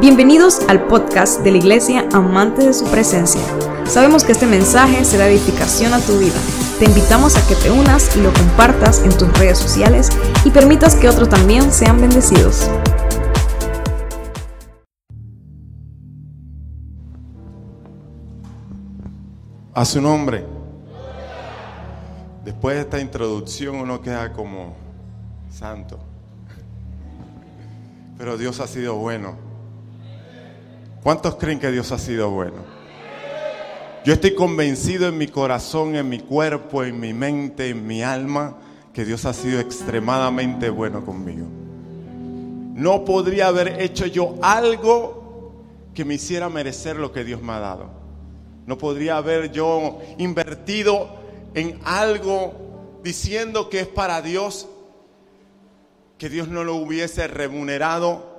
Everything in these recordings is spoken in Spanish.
Bienvenidos al podcast de la Iglesia Amante de su Presencia. Sabemos que este mensaje será edificación a tu vida. Te invitamos a que te unas y lo compartas en tus redes sociales y permitas que otros también sean bendecidos. A su nombre. Después de esta introducción uno queda como santo. Pero Dios ha sido bueno. ¿Cuántos creen que Dios ha sido bueno? Yo estoy convencido en mi corazón, en mi cuerpo, en mi mente, en mi alma, que Dios ha sido extremadamente bueno conmigo. No podría haber hecho yo algo que me hiciera merecer lo que Dios me ha dado. No podría haber yo invertido en algo diciendo que es para Dios, que Dios no lo hubiese remunerado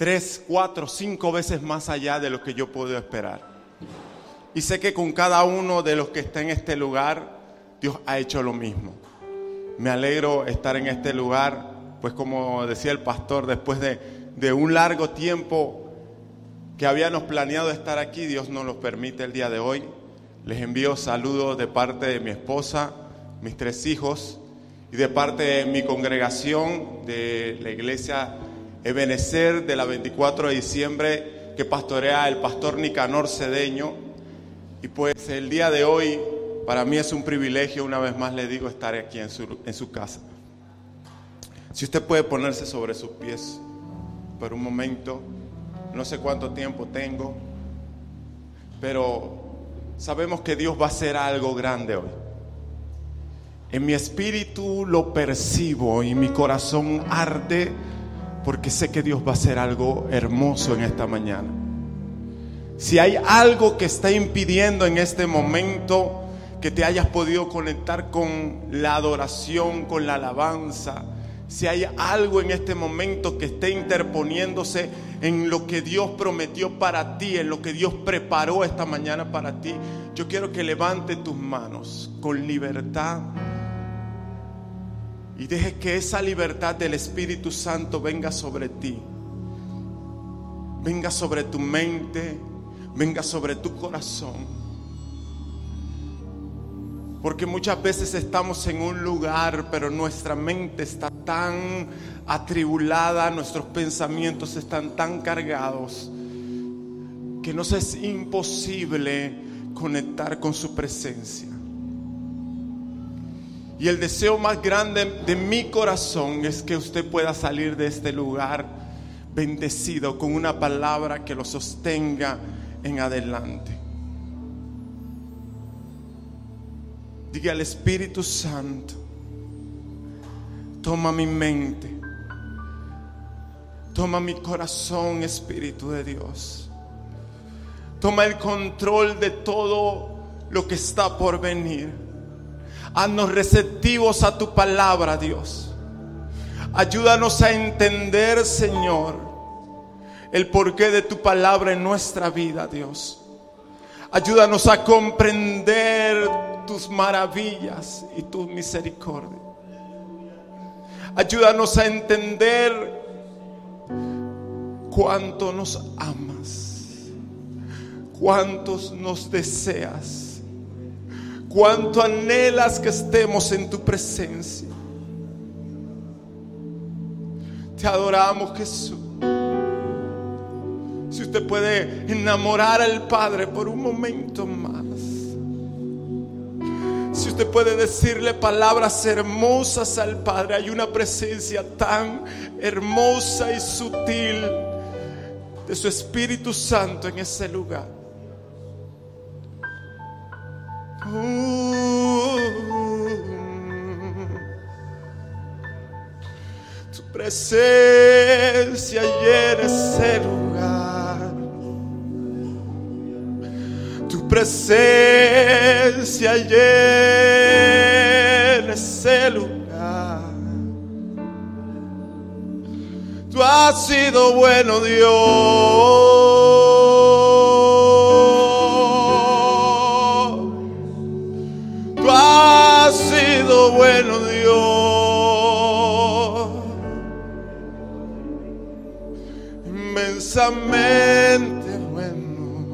tres, cuatro, cinco veces más allá de lo que yo puedo esperar. Y sé que con cada uno de los que está en este lugar, Dios ha hecho lo mismo. Me alegro estar en este lugar, pues como decía el pastor, después de, de un largo tiempo que habíamos planeado estar aquí, Dios nos lo permite el día de hoy. Les envío saludos de parte de mi esposa, mis tres hijos y de parte de mi congregación de la iglesia Ebenecer de la 24 de diciembre que pastorea el pastor Nicanor Cedeño. Y pues el día de hoy para mí es un privilegio, una vez más le digo, estar aquí en su, en su casa. Si usted puede ponerse sobre sus pies por un momento, no sé cuánto tiempo tengo, pero sabemos que Dios va a hacer algo grande hoy. En mi espíritu lo percibo y mi corazón arde porque sé que Dios va a hacer algo hermoso en esta mañana. Si hay algo que está impidiendo en este momento que te hayas podido conectar con la adoración, con la alabanza, si hay algo en este momento que esté interponiéndose en lo que Dios prometió para ti, en lo que Dios preparó esta mañana para ti, yo quiero que levante tus manos con libertad y deje que esa libertad del Espíritu Santo venga sobre ti. Venga sobre tu mente, venga sobre tu corazón. Porque muchas veces estamos en un lugar, pero nuestra mente está tan atribulada, nuestros pensamientos están tan cargados, que nos es imposible conectar con su presencia. Y el deseo más grande de mi corazón es que usted pueda salir de este lugar bendecido con una palabra que lo sostenga en adelante. Diga al Espíritu Santo, toma mi mente, toma mi corazón, Espíritu de Dios. Toma el control de todo lo que está por venir. Haznos receptivos a tu palabra, Dios. Ayúdanos a entender, Señor, el porqué de tu palabra en nuestra vida, Dios. Ayúdanos a comprender tus maravillas y tu misericordia. Ayúdanos a entender cuánto nos amas, cuántos nos deseas cuánto anhelas que estemos en tu presencia. Te adoramos Jesús. Si usted puede enamorar al Padre por un momento más. Si usted puede decirle palabras hermosas al Padre, hay una presencia tan hermosa y sutil de su Espíritu Santo en ese lugar. Tu presencia llena ese lugar. Tu presencia llena ese lugar. Tú has sido bueno Dios. Bueno Dios. Inmensa inmensamente bueno,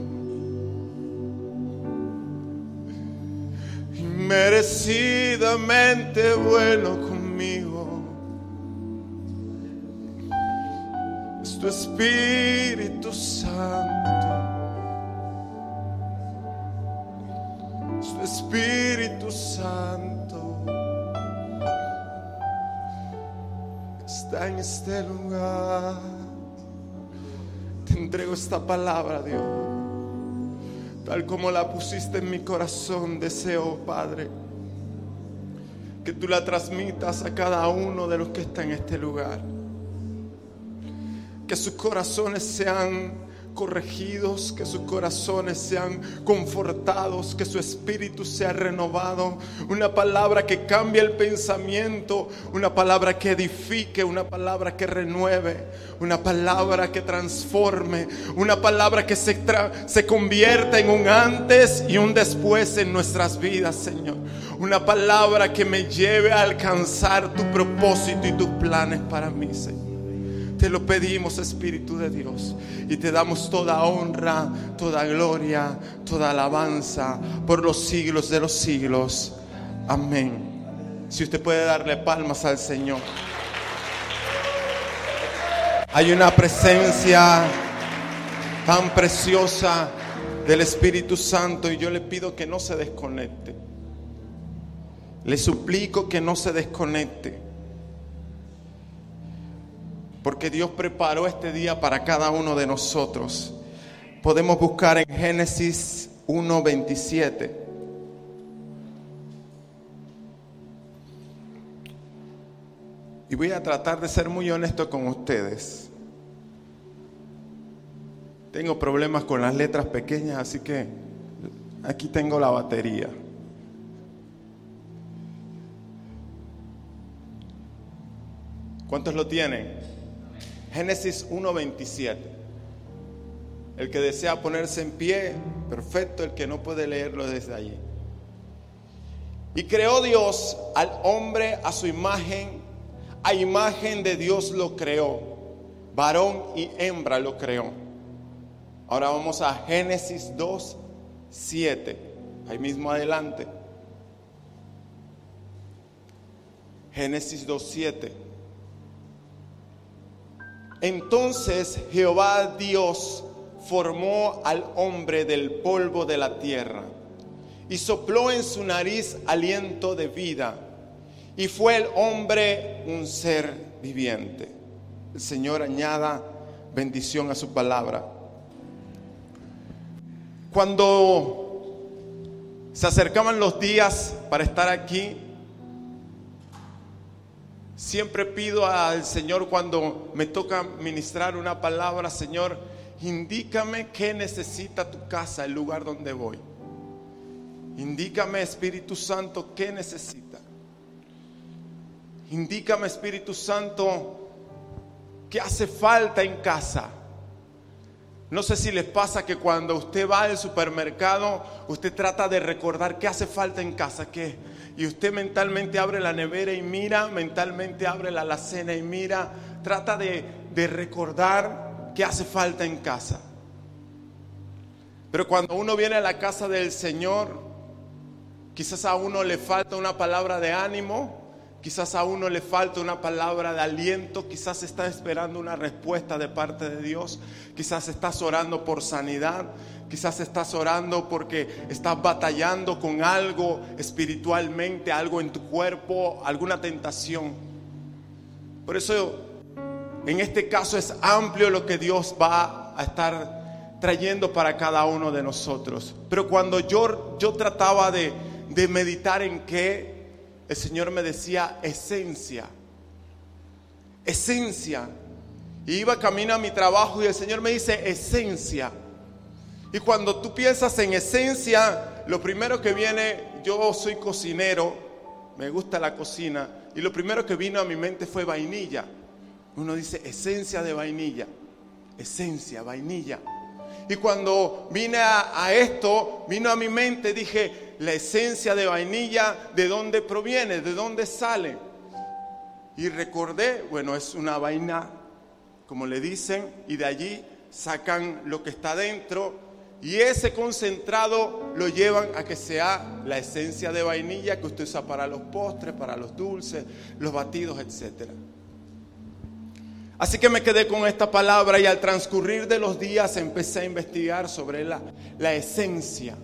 inmerecidamente bueno conmigo. Es tu Espíritu Santo. Es tu Espíritu Santo. Está en este lugar. Te entrego esta palabra, Dios. Tal como la pusiste en mi corazón, deseo, Padre, que tú la transmitas a cada uno de los que está en este lugar. Que sus corazones sean corregidos, que sus corazones sean confortados, que su espíritu sea renovado. Una palabra que cambie el pensamiento, una palabra que edifique, una palabra que renueve, una palabra que transforme, una palabra que se, se convierta en un antes y un después en nuestras vidas, Señor. Una palabra que me lleve a alcanzar tu propósito y tus planes para mí, Señor. Te lo pedimos, Espíritu de Dios, y te damos toda honra, toda gloria, toda alabanza por los siglos de los siglos. Amén. Si usted puede darle palmas al Señor. Hay una presencia tan preciosa del Espíritu Santo y yo le pido que no se desconecte. Le suplico que no se desconecte porque Dios preparó este día para cada uno de nosotros. Podemos buscar en Génesis 1.27. Y voy a tratar de ser muy honesto con ustedes. Tengo problemas con las letras pequeñas, así que aquí tengo la batería. ¿Cuántos lo tienen? Génesis 1.27. El que desea ponerse en pie, perfecto, el que no puede leerlo desde allí. Y creó Dios al hombre a su imagen, a imagen de Dios lo creó, varón y hembra lo creó. Ahora vamos a Génesis 2.7. ahí mismo adelante. Génesis 2.7. Entonces Jehová Dios formó al hombre del polvo de la tierra y sopló en su nariz aliento de vida y fue el hombre un ser viviente. El Señor añada bendición a su palabra. Cuando se acercaban los días para estar aquí, Siempre pido al Señor cuando me toca ministrar una palabra, Señor, indícame qué necesita tu casa, el lugar donde voy. Indícame, Espíritu Santo, qué necesita. Indícame, Espíritu Santo, qué hace falta en casa. No sé si les pasa que cuando usted va al supermercado, usted trata de recordar qué hace falta en casa, qué y usted mentalmente abre la nevera y mira, mentalmente abre la alacena y mira, trata de, de recordar qué hace falta en casa. Pero cuando uno viene a la casa del Señor, quizás a uno le falta una palabra de ánimo, quizás a uno le falta una palabra de aliento, quizás está esperando una respuesta de parte de Dios, quizás estás orando por sanidad, Quizás estás orando porque estás batallando con algo espiritualmente, algo en tu cuerpo, alguna tentación. Por eso, en este caso es amplio lo que Dios va a estar trayendo para cada uno de nosotros. Pero cuando yo, yo trataba de, de meditar en qué, el Señor me decía esencia. Esencia. Y iba camino a mi trabajo y el Señor me dice esencia. Y cuando tú piensas en esencia, lo primero que viene, yo soy cocinero, me gusta la cocina, y lo primero que vino a mi mente fue vainilla. Uno dice esencia de vainilla, esencia, vainilla. Y cuando vine a, esto, vino a mi mente, dije, la esencia de vainilla, ¿de dónde proviene? ¿De dónde sale? Y recordé, bueno, es una vaina, como le dicen, y de allí sacan lo que está dentro y ese concentrado lo llevan a que sea la esencia de vainilla que usted usa para los postres, para los dulces, los batidos, etc. Así que me quedé con esta palabra y al transcurrir de los días empecé a investigar sobre la, la esencia.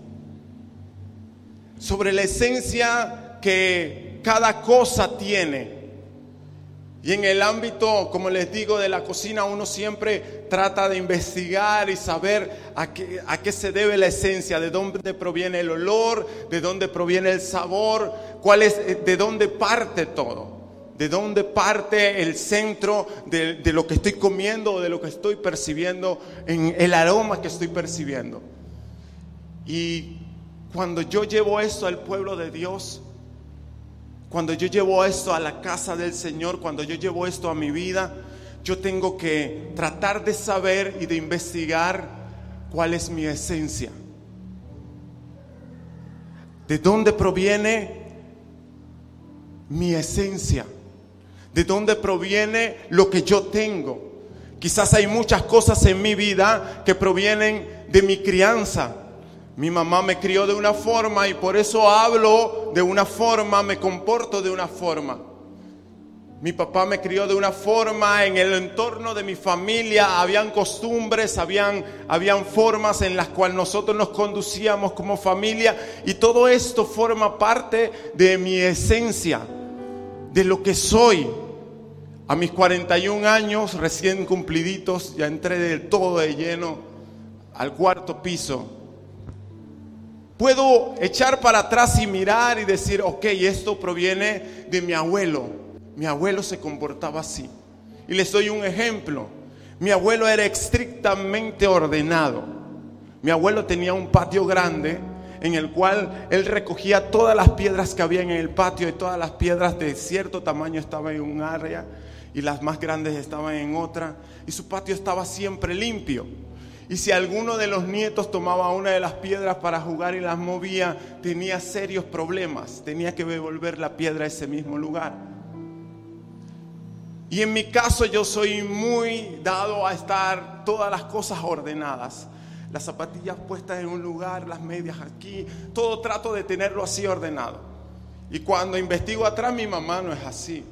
Sobre la esencia que cada cosa tiene y en el ámbito, como les digo, de la cocina, uno siempre trata de investigar y saber a qué, a qué, se debe la esencia, de dónde proviene el olor, de dónde proviene el sabor, cuál es, de dónde parte todo, de dónde parte el centro de, de lo que estoy comiendo o de lo que estoy percibiendo, en el aroma que estoy percibiendo. Y cuando yo llevo esto al pueblo de Dios, cuando yo llevo esto a la casa del Señor, cuando yo llevo esto a mi vida, yo tengo que tratar de saber y de investigar cuál es mi esencia. ¿De dónde proviene mi esencia? ¿De dónde proviene lo que yo tengo? Quizás hay muchas cosas en mi vida que provienen de mi crianza, mi mamá me crió de una forma y por eso hablo de una forma, me comporto de una forma. Mi papá me crió de una forma, en el entorno de mi familia habían costumbres, habían, habían formas en las cuales nosotros nos conducíamos como familia y todo esto forma parte de mi esencia, de lo que soy. A mis 41 años recién cumpliditos ya entré del todo de lleno al cuarto piso Puedo echar para atrás y mirar y decir, ok, esto proviene de mi abuelo. Mi abuelo se comportaba así. Y les doy un ejemplo. Mi abuelo era estrictamente ordenado. Mi abuelo tenía un patio grande en el cual él recogía todas las piedras que había en el patio y todas las piedras de cierto tamaño estaban en un área y las más grandes estaban en otra. Y su patio estaba siempre limpio. Y si alguno de los nietos tomaba una de las piedras para jugar y las movía, tenía serios problemas. Tenía que devolver la piedra a ese mismo lugar. Y en mi caso yo soy muy dado a estar todas las cosas ordenadas. Las zapatillas puestas en un lugar, las medias aquí, todo trato de tenerlo así ordenado. Y cuando investigo atrás, mi mamá no es así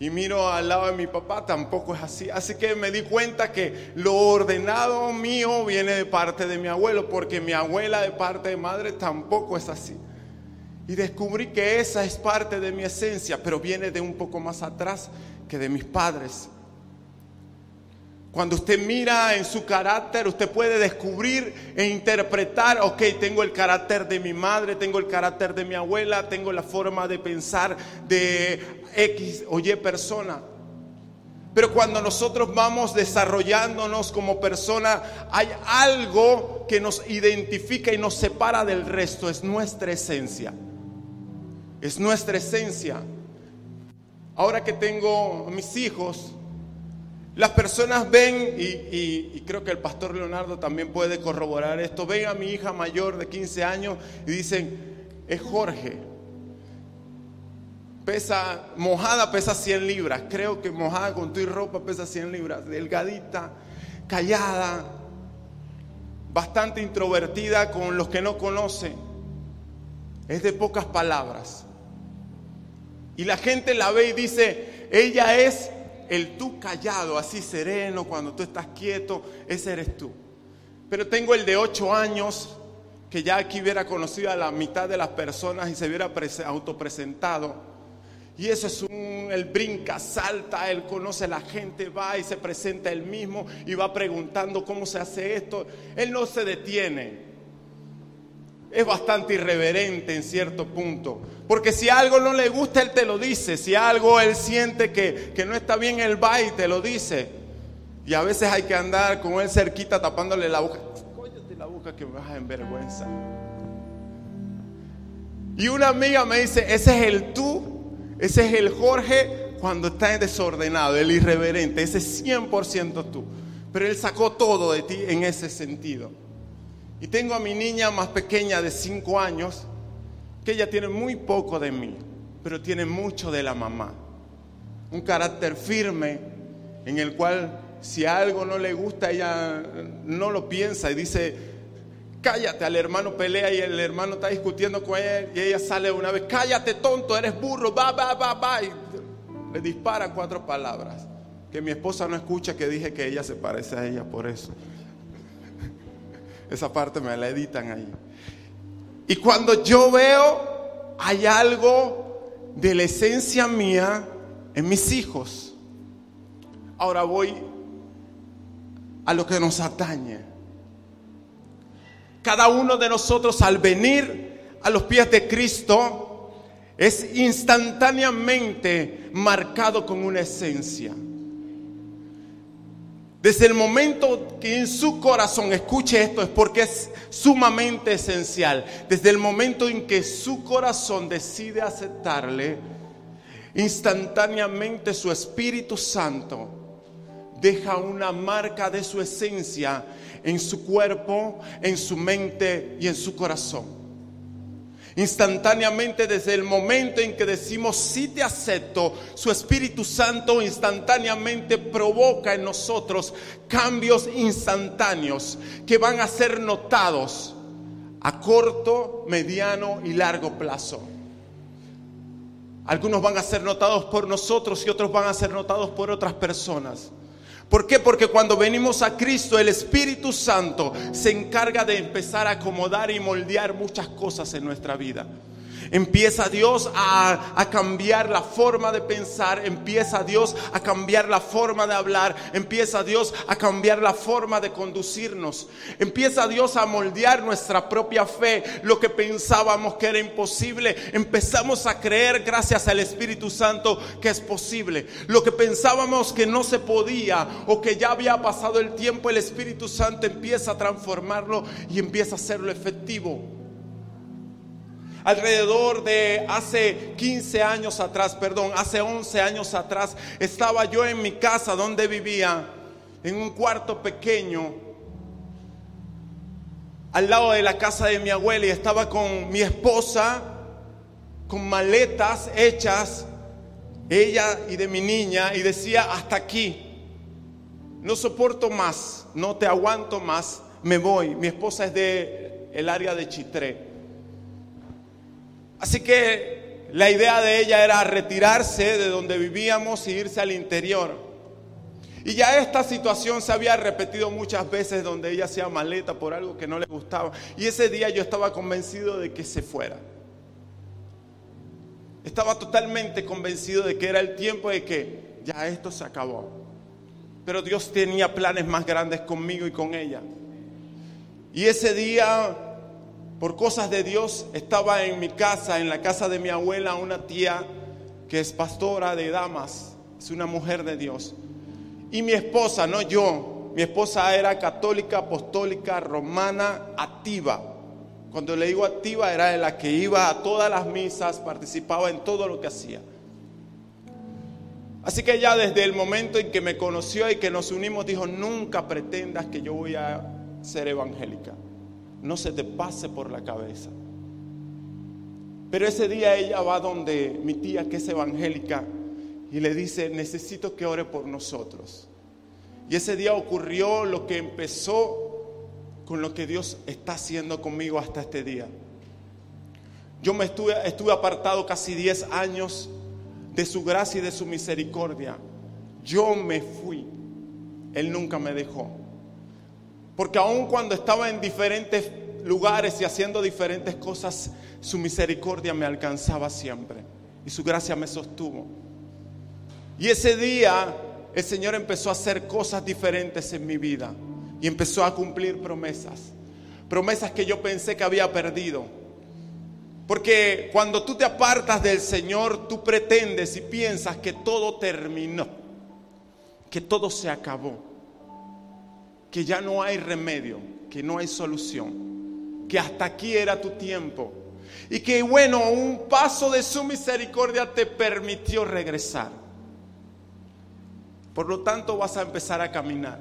y miro al lado de mi papá, tampoco es así. Así que me di cuenta que lo ordenado mío viene de parte de mi abuelo, porque mi abuela de parte de madre tampoco es así. Y descubrí que esa es parte de mi esencia, pero viene de un poco más atrás que de mis padres. Cuando usted mira en su carácter, usted puede descubrir e interpretar, ok, tengo el carácter de mi madre, tengo el carácter de mi abuela, tengo la forma de pensar de X o Y persona. Pero cuando nosotros vamos desarrollándonos como persona, hay algo que nos identifica y nos separa del resto, es nuestra esencia. Es nuestra esencia. Ahora que tengo mis hijos, las personas ven, y, creo que el pastor Leonardo también puede corroborar esto, ven a mi hija mayor de 15 años y dicen, es Jorge. Pesa, mojada pesa 100 libras, creo que mojada con tu ropa pesa 100 libras, delgadita, callada, bastante introvertida con los que no conoce, es de pocas palabras. Y la gente la ve y dice, ella es el tú callado, así sereno, cuando tú estás quieto, ese eres tú. Pero tengo el de ocho años, que ya aquí hubiera conocido a la mitad de las personas y se hubiera autopresentado. Y eso es un, él brinca, salta, él conoce a la gente, va y se presenta él mismo y va preguntando cómo se hace esto. Él no se detiene es bastante irreverente en cierto punto. Porque si algo no le gusta, él te lo dice. Si algo él siente que, no está bien, él va y te lo dice. Y a veces hay que andar con él cerquita tapándole la boca. Cóllate la boca que me vas en vergüenza. Y una amiga me dice, ese es el tú, ese es el Jorge cuando está desordenado, el irreverente, ese es 100% tú. Pero él sacó todo de ti en ese sentido. Y tengo a mi niña más pequeña de 5 años, que ella tiene muy poco de mí, pero tiene mucho de la mamá. Un carácter firme en el cual si algo no le gusta, ella no lo piensa y dice, cállate, al hermano pelea y el hermano está discutiendo con él y ella sale una vez, cállate tonto, eres burro, va, va, va, va. Y le dispara cuatro palabras. Que mi esposa no escucha que dije que ella se parece a ella por eso. Esa parte me la editan ahí. Y cuando yo veo, hay algo de la esencia mía en mis hijos. Ahora voy a lo que nos atañe. Cada uno de nosotros al venir a los pies de Cristo es instantáneamente marcado con una esencia. Desde el momento que en su corazón escuche esto es porque es sumamente esencial. Desde el momento en que su corazón decide aceptarle, instantáneamente su Espíritu Santo deja una marca de su esencia en su cuerpo, en su mente y en su corazón. Instantáneamente desde el momento en que decimos sí te acepto, su Espíritu Santo instantáneamente provoca en nosotros cambios instantáneos que van a ser notados a corto, mediano y largo plazo. Algunos van a ser notados por nosotros y otros van a ser notados por otras personas. ¿Por qué? Porque cuando venimos a Cristo, el Espíritu Santo se encarga de empezar a acomodar y moldear muchas cosas en nuestra vida. Empieza Dios a, cambiar la forma de pensar, empieza Dios a cambiar la forma de hablar, empieza Dios a cambiar la forma de conducirnos, empieza Dios a moldear nuestra propia fe, lo que pensábamos que era imposible, empezamos a creer gracias al Espíritu Santo que es posible, lo que pensábamos que no se podía o que ya había pasado el tiempo, el Espíritu Santo empieza a transformarlo y empieza a hacerlo efectivo alrededor de hace 15 años atrás, perdón, hace 11 años atrás, estaba yo en mi casa donde vivía, en un cuarto pequeño, al lado de la casa de mi abuela y estaba con mi esposa, con maletas hechas, ella y de mi niña, y decía, hasta aquí, no soporto más, no te aguanto más, me voy. Mi esposa es de el área de Chitré. Así que la idea de ella era retirarse de donde vivíamos e irse al interior. Y ya esta situación se había repetido muchas veces donde ella hacía maleta por algo que no le gustaba. Y ese día yo estaba convencido de que se fuera. Estaba totalmente convencido de que era el tiempo de que ya esto se acabó. Pero Dios tenía planes más grandes conmigo y con ella. Y ese día por cosas de Dios, estaba en mi casa, en la casa de mi abuela, una tía que es pastora de damas, es una mujer de Dios. Y mi esposa, no yo, mi esposa era católica, apostólica, romana, activa. Cuando le digo activa, era la que iba a todas las misas, participaba en todo lo que hacía. Así que ya desde el momento en que me conoció y que nos unimos, dijo, nunca pretendas que yo voy a ser evangélica no se te pase por la cabeza. Pero ese día ella va donde mi tía, que es evangélica, y le dice, necesito que ore por nosotros. Y ese día ocurrió lo que empezó con lo que Dios está haciendo conmigo hasta este día. Yo me estuve, estuve apartado casi 10 años de su gracia y de su misericordia. Yo me fui. Él nunca me dejó. Porque aun cuando estaba en diferentes lugares y haciendo diferentes cosas, su misericordia me alcanzaba siempre y su gracia me sostuvo. Y ese día el Señor empezó a hacer cosas diferentes en mi vida y empezó a cumplir promesas. Promesas que yo pensé que había perdido. Porque cuando tú te apartas del Señor, tú pretendes y piensas que todo terminó, que todo se acabó que ya no hay remedio, que no hay solución, que hasta aquí era tu tiempo y que bueno, un paso de su misericordia te permitió regresar. Por lo tanto vas a empezar a caminar.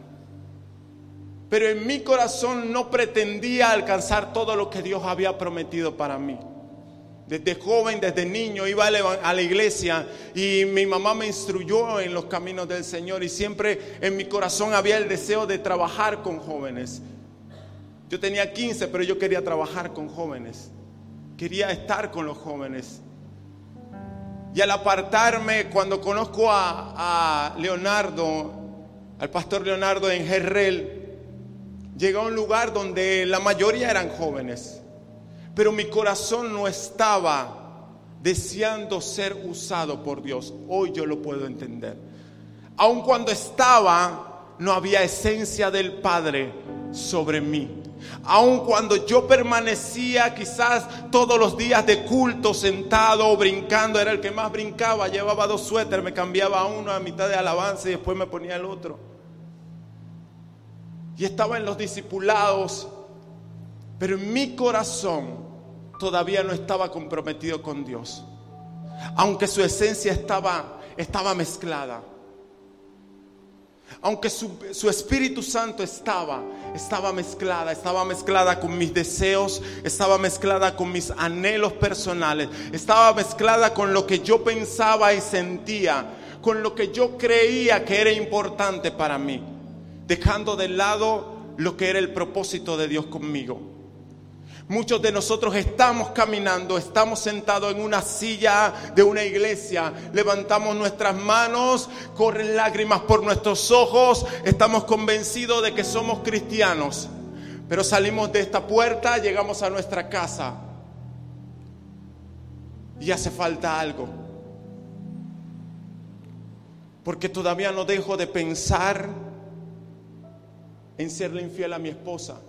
Pero en mi corazón no pretendía alcanzar todo lo que Dios había prometido para mí. Desde joven, desde niño, iba a la iglesia y mi mamá me instruyó en los caminos del Señor y siempre en mi corazón había el deseo de trabajar con jóvenes. Yo tenía 15, pero yo quería trabajar con jóvenes. Quería estar con los jóvenes. Y al apartarme, cuando conozco a, Leonardo, al pastor Leonardo en Jerrel, llegué a un lugar donde la mayoría eran jóvenes, pero mi corazón no estaba deseando ser usado por Dios. Hoy yo lo puedo entender. Aun cuando estaba, no había esencia del Padre sobre mí. Aun cuando yo permanecía quizás todos los días de culto sentado o brincando, era el que más brincaba, llevaba dos suéteres, me cambiaba uno a mitad de alabanza y después me ponía el otro. Y estaba en los discipulados, pero mi corazón todavía no estaba comprometido con Dios. Aunque su esencia estaba, estaba mezclada aunque su, Espíritu Santo estaba, estaba mezclada, estaba mezclada con mis deseos, estaba mezclada con mis anhelos personales, estaba mezclada con lo que yo pensaba y sentía, con lo que yo creía que era importante para mí, dejando de lado lo que era el propósito de Dios conmigo. Muchos de nosotros estamos caminando, estamos sentados en una silla de una iglesia, levantamos nuestras manos, corren lágrimas por nuestros ojos, estamos convencidos de que somos cristianos, pero salimos de esta puerta, llegamos a nuestra casa. Y hace falta algo. Porque todavía no dejo de pensar en serle infiel a mi esposa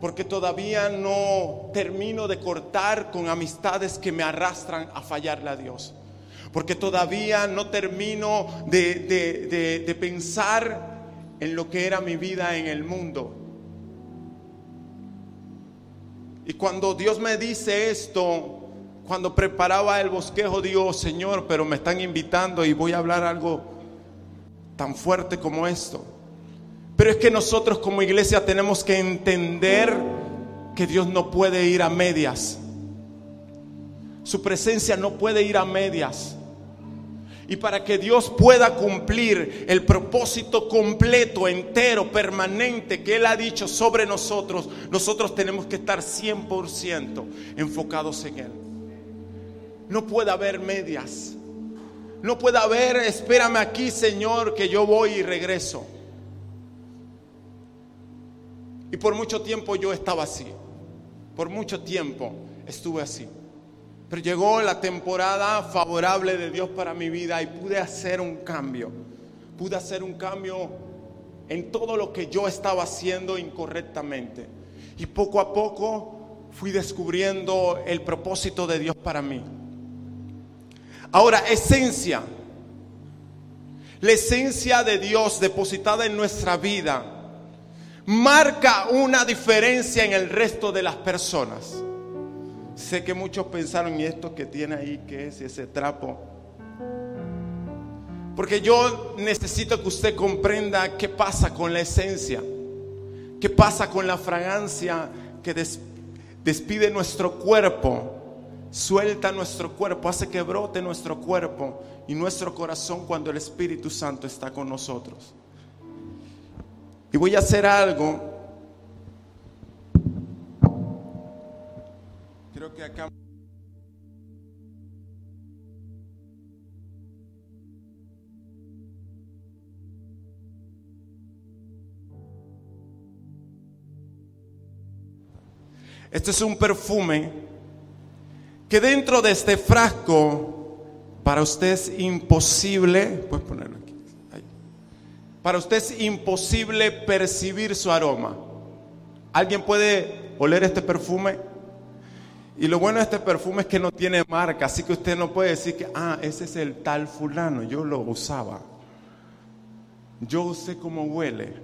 porque todavía no termino de cortar con amistades que me arrastran a fallarle a Dios. Porque todavía no termino de, de, pensar en lo que era mi vida en el mundo. Y cuando Dios me dice esto, cuando preparaba el bosquejo, digo, Señor, pero me están invitando y voy a hablar algo tan fuerte como esto. Pero es que nosotros como iglesia tenemos que entender que Dios no puede ir a medias. Su presencia no puede ir a medias. Y para que Dios pueda cumplir el propósito completo, entero, permanente que Él ha dicho sobre nosotros, nosotros tenemos que estar 100% enfocados en Él. No puede haber medias. No puede haber, espérame aquí, Señor, que yo voy y regreso. Y por mucho tiempo yo estaba así. Por mucho tiempo estuve así. Pero llegó la temporada favorable de Dios para mi vida y pude hacer un cambio. Pude hacer un cambio en todo lo que yo estaba haciendo incorrectamente. Y poco a poco fui descubriendo el propósito de Dios para mí. Ahora, esencia. La esencia de Dios depositada en nuestra vida marca una diferencia en el resto de las personas. Sé que muchos pensaron, ¿y esto que tiene ahí qué es ese trapo? Porque yo necesito que usted comprenda qué pasa con la esencia, qué pasa con la fragancia que despide nuestro cuerpo, suelta nuestro cuerpo, hace que brote nuestro cuerpo y nuestro corazón cuando el Espíritu Santo está con nosotros. Y voy a hacer algo. Creo que acá... Este es un perfume que dentro de este frasco para usted es imposible, puedes ponerlo. Para usted es imposible percibir su aroma. ¿Alguien puede oler este perfume? Y lo bueno de este perfume es que no tiene marca, así que usted no puede decir que, ah, ese es el tal fulano, yo lo usaba. Yo sé cómo huele.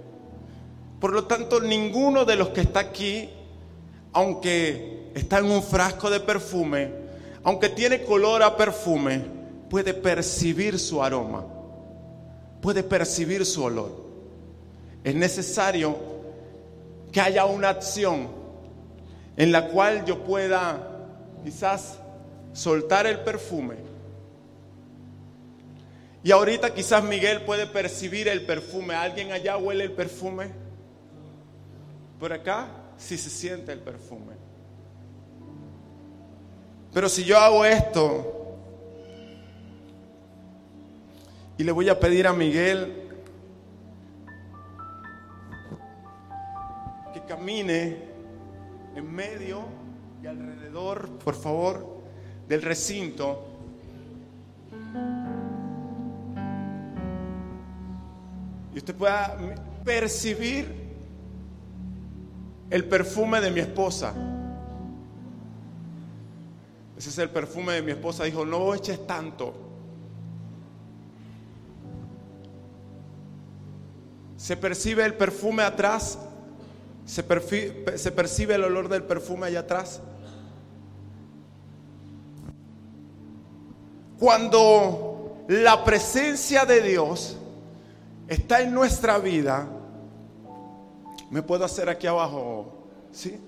Por lo tanto, ninguno de los que está aquí, aunque está en un frasco de perfume, aunque tiene color a perfume, puede percibir su aroma puede percibir su olor. Es necesario que haya una acción en la cual yo pueda quizás soltar el perfume. Y ahorita quizás Miguel puede percibir el perfume. ¿Alguien allá huele el perfume? Por acá sí se siente el perfume. Pero si yo hago esto y le voy a pedir a Miguel que camine en medio y alrededor, por favor, del recinto. Y usted pueda percibir el perfume de mi esposa. Ese es el perfume de mi esposa. Dijo, no eches tanto. Se percibe el perfume atrás. Se, percibe el olor del perfume allá atrás. Cuando la presencia de Dios está en nuestra vida, me puedo hacer aquí abajo, ¿sí?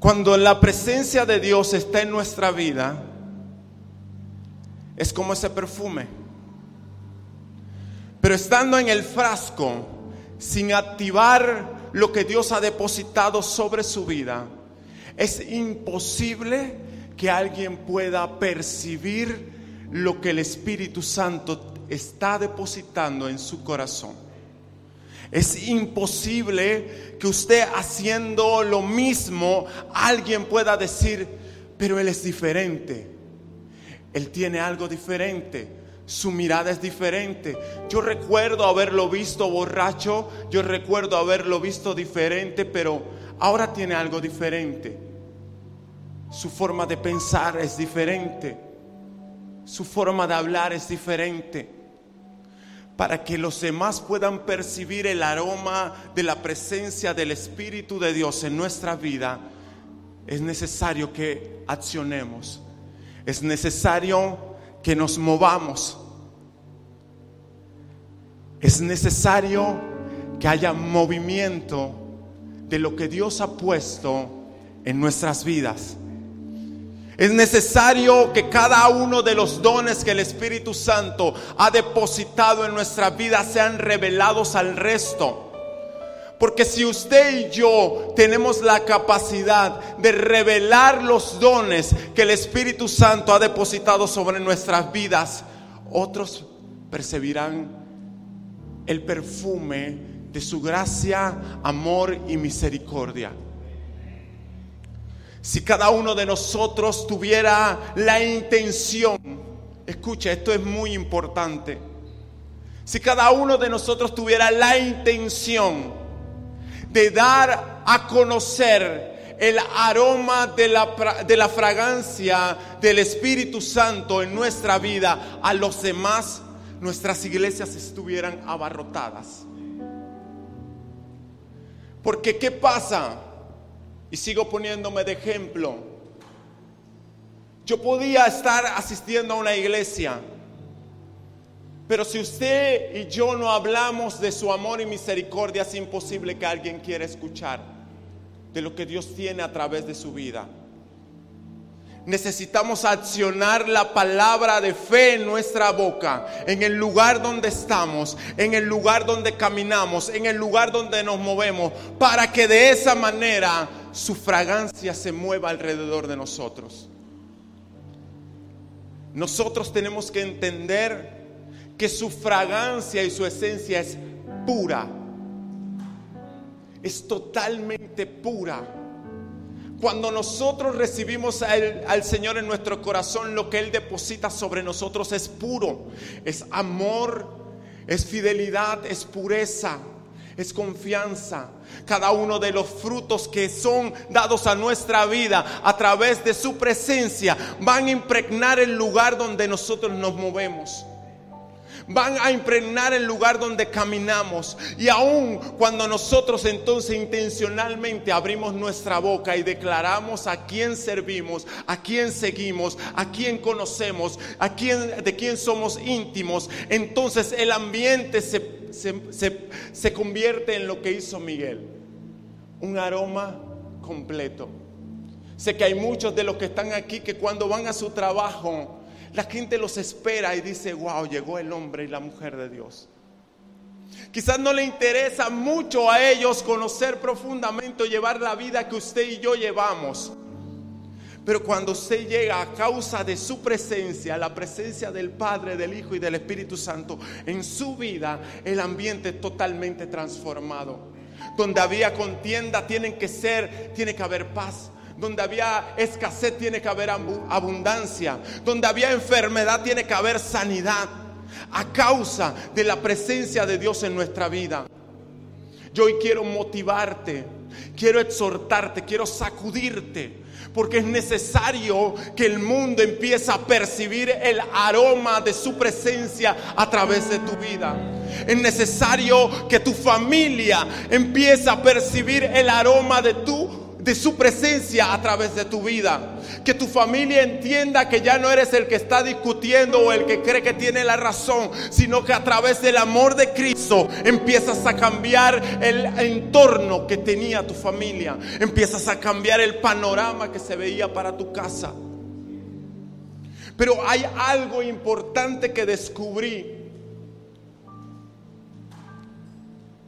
Cuando la presencia de Dios está en nuestra vida, es como ese perfume. Pero estando en el frasco, sin activar lo que Dios ha depositado sobre su vida, es imposible que alguien pueda percibir lo que el Espíritu Santo está depositando en su corazón. Es imposible que usted haciendo lo mismo, alguien pueda decir, pero él es diferente. Él tiene algo diferente. Su mirada es diferente. Yo recuerdo haberlo visto borracho, yo recuerdo haberlo visto diferente, pero ahora tiene algo diferente. Su forma de pensar es diferente. Su forma de hablar es diferente. Para que los demás puedan percibir el aroma de la presencia del Espíritu de Dios en nuestra vida, es necesario que accionemos. Es necesario que nos movamos. Es necesario que haya movimiento de lo que Dios ha puesto en nuestras vidas. Es necesario que cada uno de los dones que el Espíritu Santo ha depositado en nuestra vida sean revelados al resto. Porque si usted y yo tenemos la capacidad de revelar los dones que el Espíritu Santo ha depositado sobre nuestras vidas, otros percibirán el perfume de su gracia, amor y misericordia. Si cada uno de nosotros tuviera la intención, escucha, esto es muy importante. Si cada uno de nosotros tuviera la intención de dar a conocer el aroma de la, fragancia del Espíritu Santo en nuestra vida a los demás, nuestras iglesias estuvieran abarrotadas. Porque ¿qué pasa? Y sigo poniéndome de ejemplo. Yo podía estar asistiendo a una iglesia, pero si usted y yo no hablamos de su amor y misericordia, es imposible que alguien quiera escuchar de lo que Dios tiene a través de su vida. Necesitamos accionar la palabra de fe en nuestra boca, en el lugar donde estamos, en el lugar donde caminamos, en el lugar donde nos movemos, para que de esa manera su fragancia se mueva alrededor de nosotros. Nosotros tenemos que entender que su fragancia y su esencia es pura. Es totalmente pura. Cuando nosotros recibimos al, Señor en nuestro corazón, lo que Él deposita sobre nosotros es puro, es amor, es fidelidad, es pureza, es confianza. Cada uno de los frutos que son dados a nuestra vida a través de su presencia van a impregnar el lugar donde nosotros nos movemos van a impregnar el lugar donde caminamos. Y aun cuando nosotros entonces intencionalmente abrimos nuestra boca y declaramos a quién servimos, a quién seguimos, a quién conocemos, a quién, de quién somos íntimos, entonces el ambiente se, se, se convierte en lo que hizo Miguel. un aroma completo. Sé que hay muchos de los que están aquí que cuando van a su trabajo, la gente los espera y dice, wow, llegó el hombre y la mujer de Dios. Quizás no le interesa mucho a ellos conocer profundamente llevar la vida que usted y yo llevamos. Pero cuando usted llega a causa de su presencia, la presencia del Padre, del Hijo y del Espíritu Santo en su vida, el ambiente es totalmente transformado. Donde había contienda, tienen que ser, tiene que haber paz. Donde había escasez, tiene que haber abundancia. Donde había enfermedad, tiene que haber sanidad. A causa de la presencia de Dios en nuestra vida. Yo hoy quiero motivarte, quiero exhortarte, quiero sacudirte porque es necesario que el mundo empiece a percibir el aroma de su presencia a través de tu vida. Es necesario que tu familia empiece a percibir el aroma de tu de su presencia a través de tu vida. Que tu familia entienda que ya no eres el que está discutiendo o el que cree que tiene la razón, sino que a través del amor de Cristo empiezas a cambiar el entorno que tenía tu familia. Empiezas a cambiar el panorama que se veía para tu casa. Pero hay algo importante que descubrí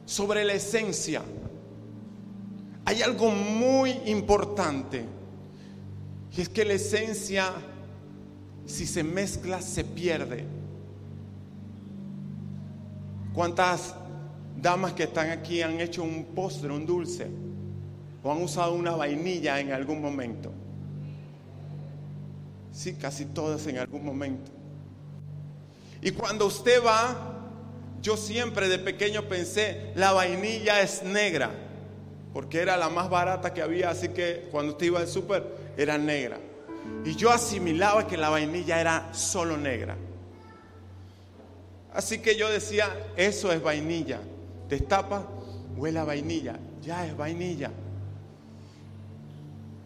sobre la esencia hay algo muy importante. Y es que la esencia, si se mezcla, se pierde. ¿Cuántas damas que están aquí han hecho un postre, un dulce? ¿O han usado una vainilla en algún momento? Sí, casi todas en algún momento. Y cuando usted va, yo siempre de pequeño pensé, la vainilla es negra porque era la más barata que había, así que cuando usted iba al súper era negra. Y yo asimilaba que la vainilla era solo negra. Así que yo decía, eso es vainilla. Destapa, huele a vainilla, ya es vainilla.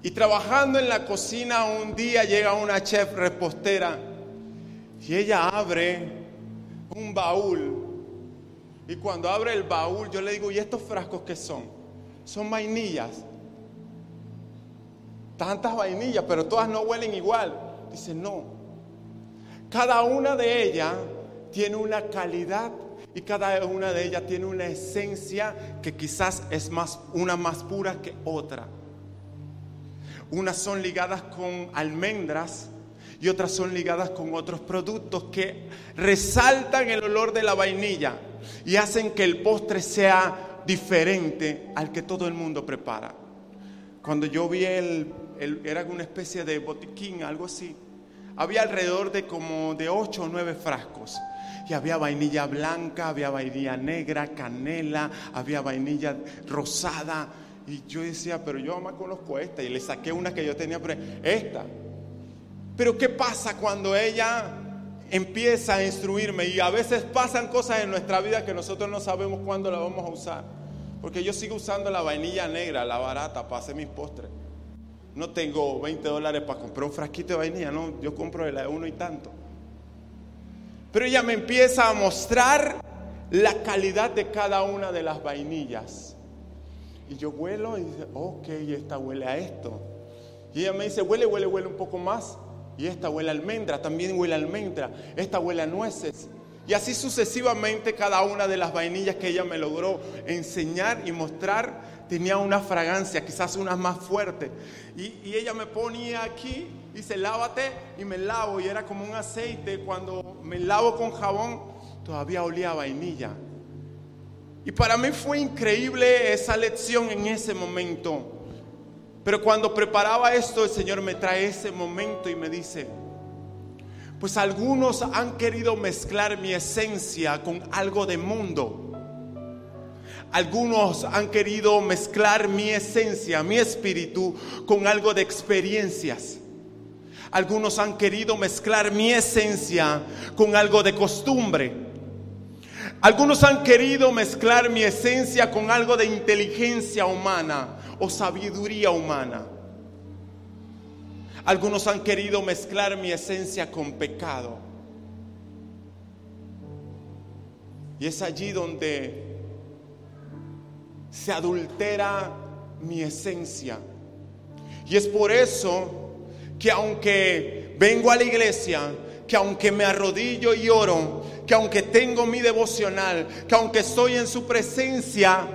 Y trabajando en la cocina un día llega una chef repostera y ella abre un baúl. Y cuando abre el baúl yo le digo, ¿y estos frascos qué son? Son vainillas. Tantas vainillas, pero todas no huelen igual. Dice, no. Cada una de ellas tiene una calidad y cada una de ellas tiene una esencia que quizás es más una más pura que otra. Unas son ligadas con almendras y otras son ligadas con otros productos que resaltan el olor de la vainilla y hacen que el postre sea diferente al que todo el mundo prepara. Cuando yo vi el, era una especie de botiquín, algo así, había alrededor de como de ocho o nueve frascos. Y había vainilla blanca, había vainilla negra, canela, había vainilla rosada. Y yo decía, pero yo más conozco esta. Y le saqué una que yo tenía, pero esta. Pero ¿qué pasa cuando ella empieza a instruirme y a veces pasan cosas en nuestra vida que nosotros no sabemos cuándo la vamos a usar. Porque yo sigo usando la vainilla negra, la barata, para hacer mis postres. No tengo 20 dólares para comprar un frasquito de vainilla, no, yo compro de la de uno y tanto. Pero ella me empieza a mostrar la calidad de cada una de las vainillas. Y yo huelo y dice, ok, esta huele a esto. Y ella me dice, huele, huele, huele un poco más. Y esta huele a almendra, también huele a almendra. Esta huele a nueces. Y así sucesivamente cada una de las vainillas que ella me logró enseñar y mostrar tenía una fragancia, quizás una más fuerte. Y, ella me ponía aquí dice, lávate y me lavo. Y era como un aceite. Cuando me lavo con jabón, todavía olía a vainilla. Y para mí fue increíble esa lección en ese momento. Pero cuando preparaba esto, el Señor me trae ese momento y me dice, pues algunos han querido mezclar mi esencia con algo de mundo. Algunos han querido mezclar mi esencia, mi espíritu, con algo de experiencias. Algunos han querido mezclar mi esencia con algo de costumbre. Algunos han querido mezclar mi esencia con algo de inteligencia humana o sabiduría humana. Algunos han querido mezclar mi esencia con pecado. Y es allí donde se adultera mi esencia. Y es por eso que aunque vengo a la iglesia, que aunque me arrodillo y oro, que aunque tengo mi devocional, que aunque estoy en su presencia,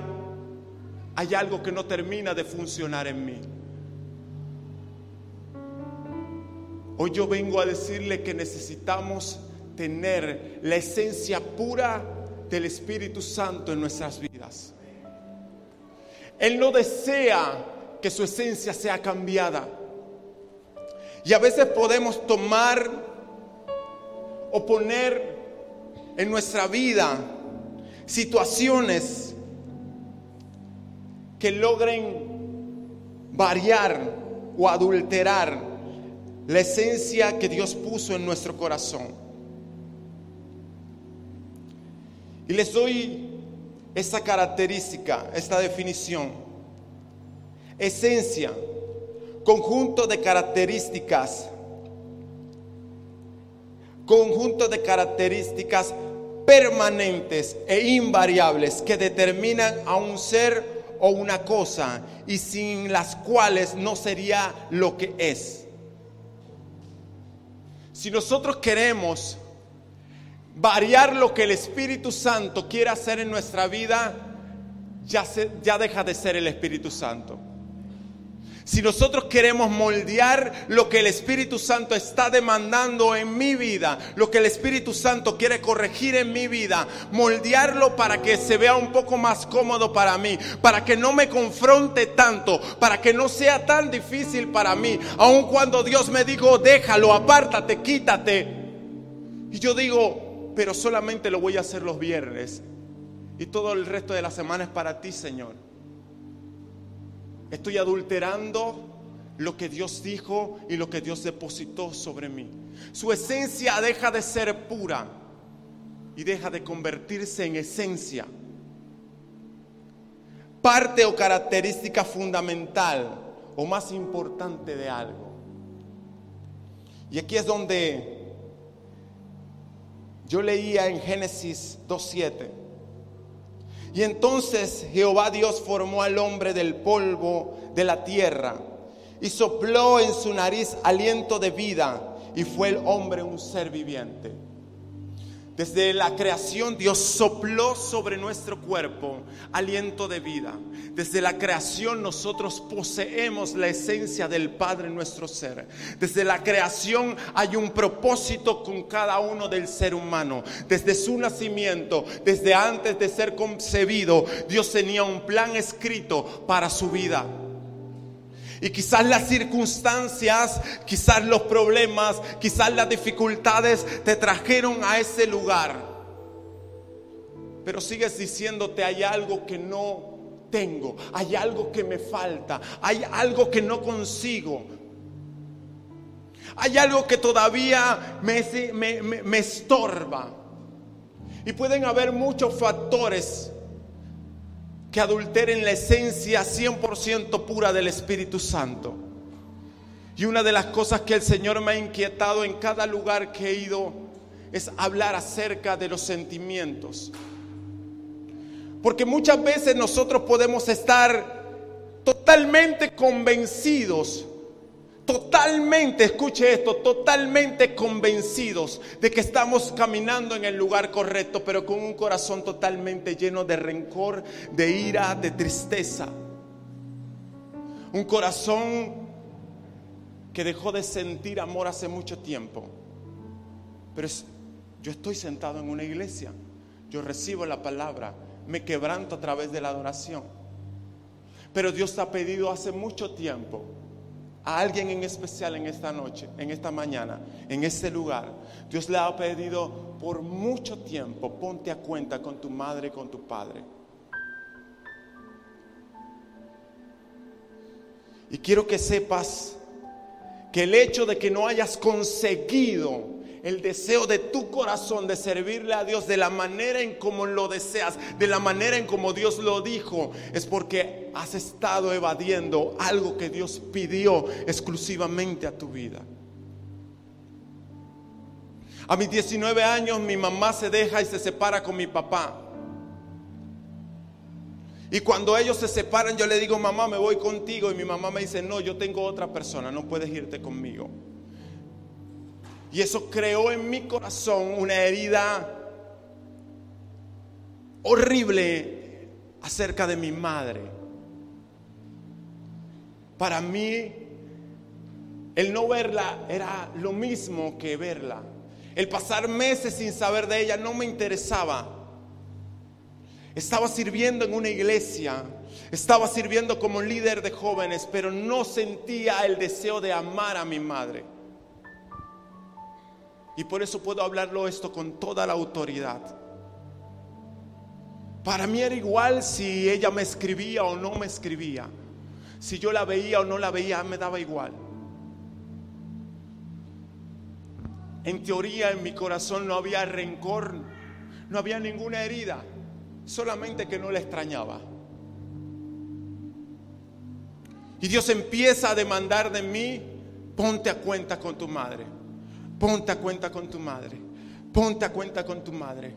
hay algo que no termina de funcionar en mí. Hoy yo vengo a decirle que necesitamos tener la esencia pura del Espíritu Santo en nuestras vidas. Él no desea que su esencia sea cambiada. Y a veces podemos tomar o poner en nuestra vida situaciones logren variar o adulterar la esencia que Dios puso en nuestro corazón. Y les doy esta característica, esta definición. Esencia, conjunto de características, conjunto de características permanentes e invariables que determinan a un ser o una cosa y sin las cuales no sería lo que es. Si nosotros queremos variar lo que el Espíritu Santo quiere hacer en nuestra vida, ya, ya deja de ser el Espíritu Santo. Si nosotros queremos moldear lo que el Espíritu Santo está demandando en mi vida, lo que el Espíritu Santo quiere corregir en mi vida, moldearlo para que se vea un poco más cómodo para mí, para que no me confronte tanto, para que no sea tan difícil para mí, aun cuando Dios me dijo, déjalo, apártate, quítate. Y yo digo, pero solamente lo voy a hacer los viernes. Y todo el resto de la semana es para ti, Señor. Estoy adulterando lo que Dios dijo y lo que Dios depositó sobre mí. Su esencia deja de ser pura y deja de convertirse en esencia. Parte o característica fundamental o más importante de algo. Y aquí es donde yo leía en Génesis 2.7 y entonces Jehová Dios formó al hombre del polvo de la tierra y sopló en su nariz aliento de vida y fue el hombre un ser viviente. Desde la creación Dios sopló sobre nuestro cuerpo aliento de vida. Desde la creación nosotros poseemos la esencia del Padre en nuestro ser. Desde la creación hay un propósito con cada uno del ser humano. Desde su nacimiento, desde antes de ser concebido, Dios tenía un plan escrito para su vida. Y quizás las circunstancias, quizás los problemas, quizás las dificultades te trajeron a ese lugar. Pero sigues diciéndote hay algo que no tengo, hay algo que me falta, hay algo que no consigo. Hay algo que todavía me, me, me estorba. Y pueden haber muchos factores que adulteren la esencia 100% pura del Espíritu Santo. Y una de las cosas que el Señor me ha inquietado en cada lugar que he ido es hablar acerca de los sentimientos. Porque muchas veces nosotros podemos estar totalmente convencidos totalmente, escuche esto, totalmente convencidos de que estamos caminando en el lugar correcto, pero con un corazón totalmente lleno de rencor, de ira, de tristeza. Un corazón que dejó de sentir amor hace mucho tiempo. Pero yo estoy sentado en una iglesia, yo recibo la palabra, me quebranto a través de la adoración. Pero Dios ha pedido hace mucho tiempo a alguien en especial en esta noche, en esta mañana, en este lugar. Dios le ha pedido por mucho tiempo, ponte a cuenta con tu madre, con tu padre. Y quiero que sepas que el hecho de que no hayas conseguido el deseo de tu corazón de servirle a Dios de la manera en como lo deseas, de la manera en como Dios lo dijo, es porque has estado evadiendo algo que Dios pidió exclusivamente a tu vida. A mis 19 años mi mamá se deja y se separa con mi papá. Y cuando ellos se separan, yo le digo, mamá, me voy contigo. Y mi mamá me dice, no, yo tengo otra persona, no puedes irte conmigo. Y eso creó en mi corazón una herida horrible acerca de mi madre. Para mí, el no verla era lo mismo que verla. El pasar meses sin saber de ella no me interesaba. Estaba sirviendo en una iglesia, estaba sirviendo como líder de jóvenes, pero no sentía el deseo de amar a mi madre. Y por eso puedo hablarlo esto con toda la autoridad. Para mí era igual si ella me escribía o no me escribía. Si yo la veía o no la veía, me daba igual. En teoría en mi corazón no había rencor, no había ninguna herida, solamente que no la extrañaba. Y Dios empieza a demandar de mí, ponte a cuenta con tu madre, ponte a cuenta con tu madre, ponte a cuenta con tu madre.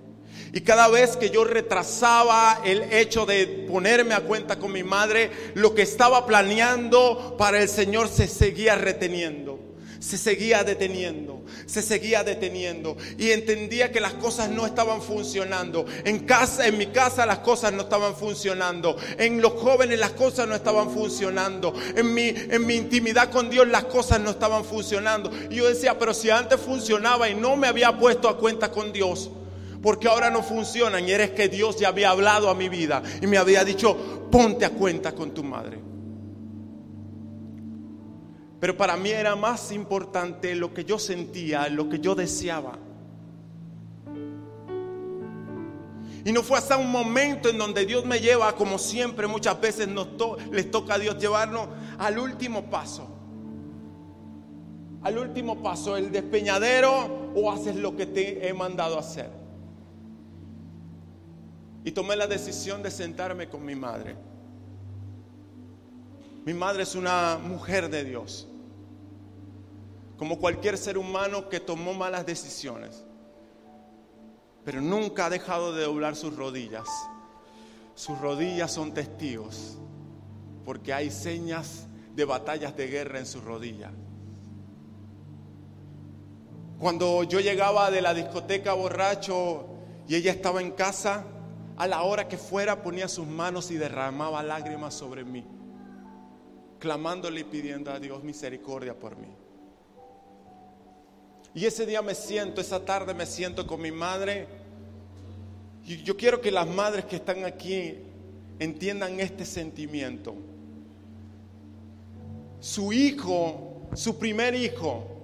Y cada vez que yo retrasaba el hecho de ponerme a cuenta con mi madre, lo que estaba planeando para el Señor se seguía reteniendo, se seguía deteniendo, se seguía deteniendo. Y entendía que las cosas no estaban funcionando. En casa, en mi casa las cosas no estaban funcionando. En los jóvenes las cosas no estaban funcionando. En mi, en mi intimidad con Dios las cosas no estaban funcionando. Y yo decía, pero si antes funcionaba y no me había puesto a cuenta con Dios porque ahora no funcionan y eres que Dios ya había hablado a mi vida y me había dicho, ponte a cuenta con tu madre. Pero para mí era más importante lo que yo sentía, lo que yo deseaba. Y no fue hasta un momento en donde Dios me lleva, como siempre muchas veces nos les toca a Dios llevarnos al último paso. Al último paso, el despeñadero o haces lo que te he mandado hacer. Y tomé la decisión de sentarme con mi madre. Mi madre es una mujer de Dios. Como cualquier ser humano que tomó malas decisiones. Pero nunca ha dejado de doblar sus rodillas. Sus rodillas son testigos. Porque hay señas de batallas de guerra en sus rodillas. Cuando yo llegaba de la discoteca borracho y ella estaba en casa, a la hora que fuera ponía sus manos y derramaba lágrimas sobre mí, clamándole y pidiendo a Dios misericordia por mí. Y ese día me siento, esa tarde me siento con mi madre. Y yo quiero que las madres que están aquí entiendan este sentimiento. Su hijo, su primer hijo,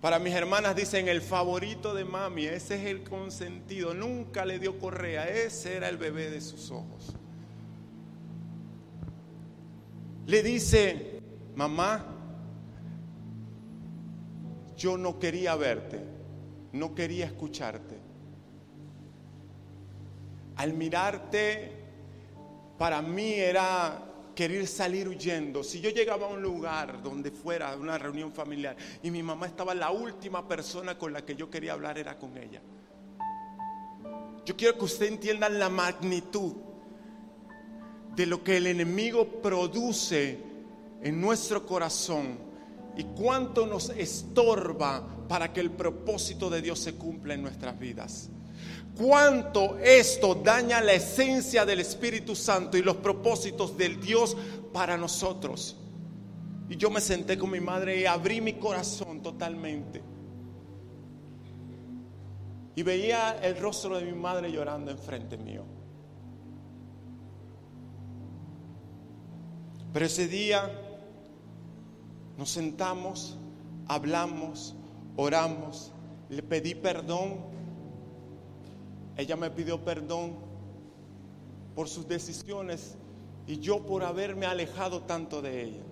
para mis hermanas dicen el favorito de mami, ese es el consentido, nunca le dio correa, ese era el bebé de sus ojos. Le dice, mamá, yo no quería verte, no quería escucharte. Al mirarte, para mí era querer salir huyendo. Si yo llegaba a un lugar donde fuera una reunión familiar y mi mamá estaba la última persona con la que yo quería hablar era con ella. Yo quiero que usted entienda la magnitud de lo que el enemigo produce en nuestro corazón y cuánto nos estorba para que el propósito de Dios se cumpla en nuestras vidas cuánto esto daña la esencia del Espíritu Santo y los propósitos del Dios para nosotros. Y yo me senté con mi madre y abrí mi corazón totalmente. Y veía el rostro de mi madre llorando enfrente mío. Pero ese día nos sentamos, hablamos, oramos, le pedí perdón ella me pidió perdón por sus decisiones y yo por haberme alejado tanto de ella.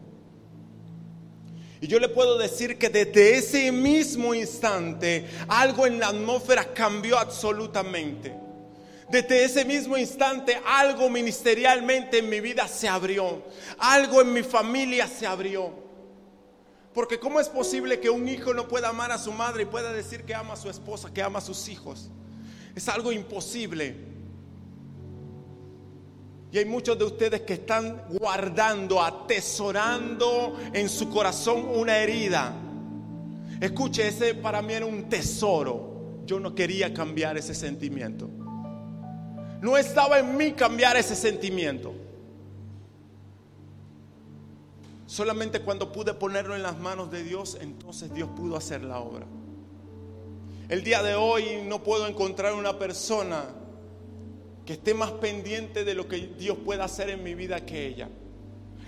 Y yo le puedo decir que desde ese mismo instante algo en la atmósfera cambió absolutamente. Desde ese mismo instante algo ministerialmente en mi vida se abrió. Algo en mi familia se abrió. Porque ¿cómo es posible que un hijo no pueda amar a su madre y pueda decir que ama a su esposa, que ama a sus hijos? Es algo imposible. Y hay muchos de ustedes que están guardando, atesorando en su corazón una herida. Escuche, ese para mí era un tesoro. Yo no quería cambiar ese sentimiento. No estaba en mí cambiar ese sentimiento. Solamente cuando pude ponerlo en las manos de Dios, entonces Dios pudo hacer la obra. El día de hoy no puedo encontrar una persona que esté más pendiente de lo que Dios pueda hacer en mi vida que ella.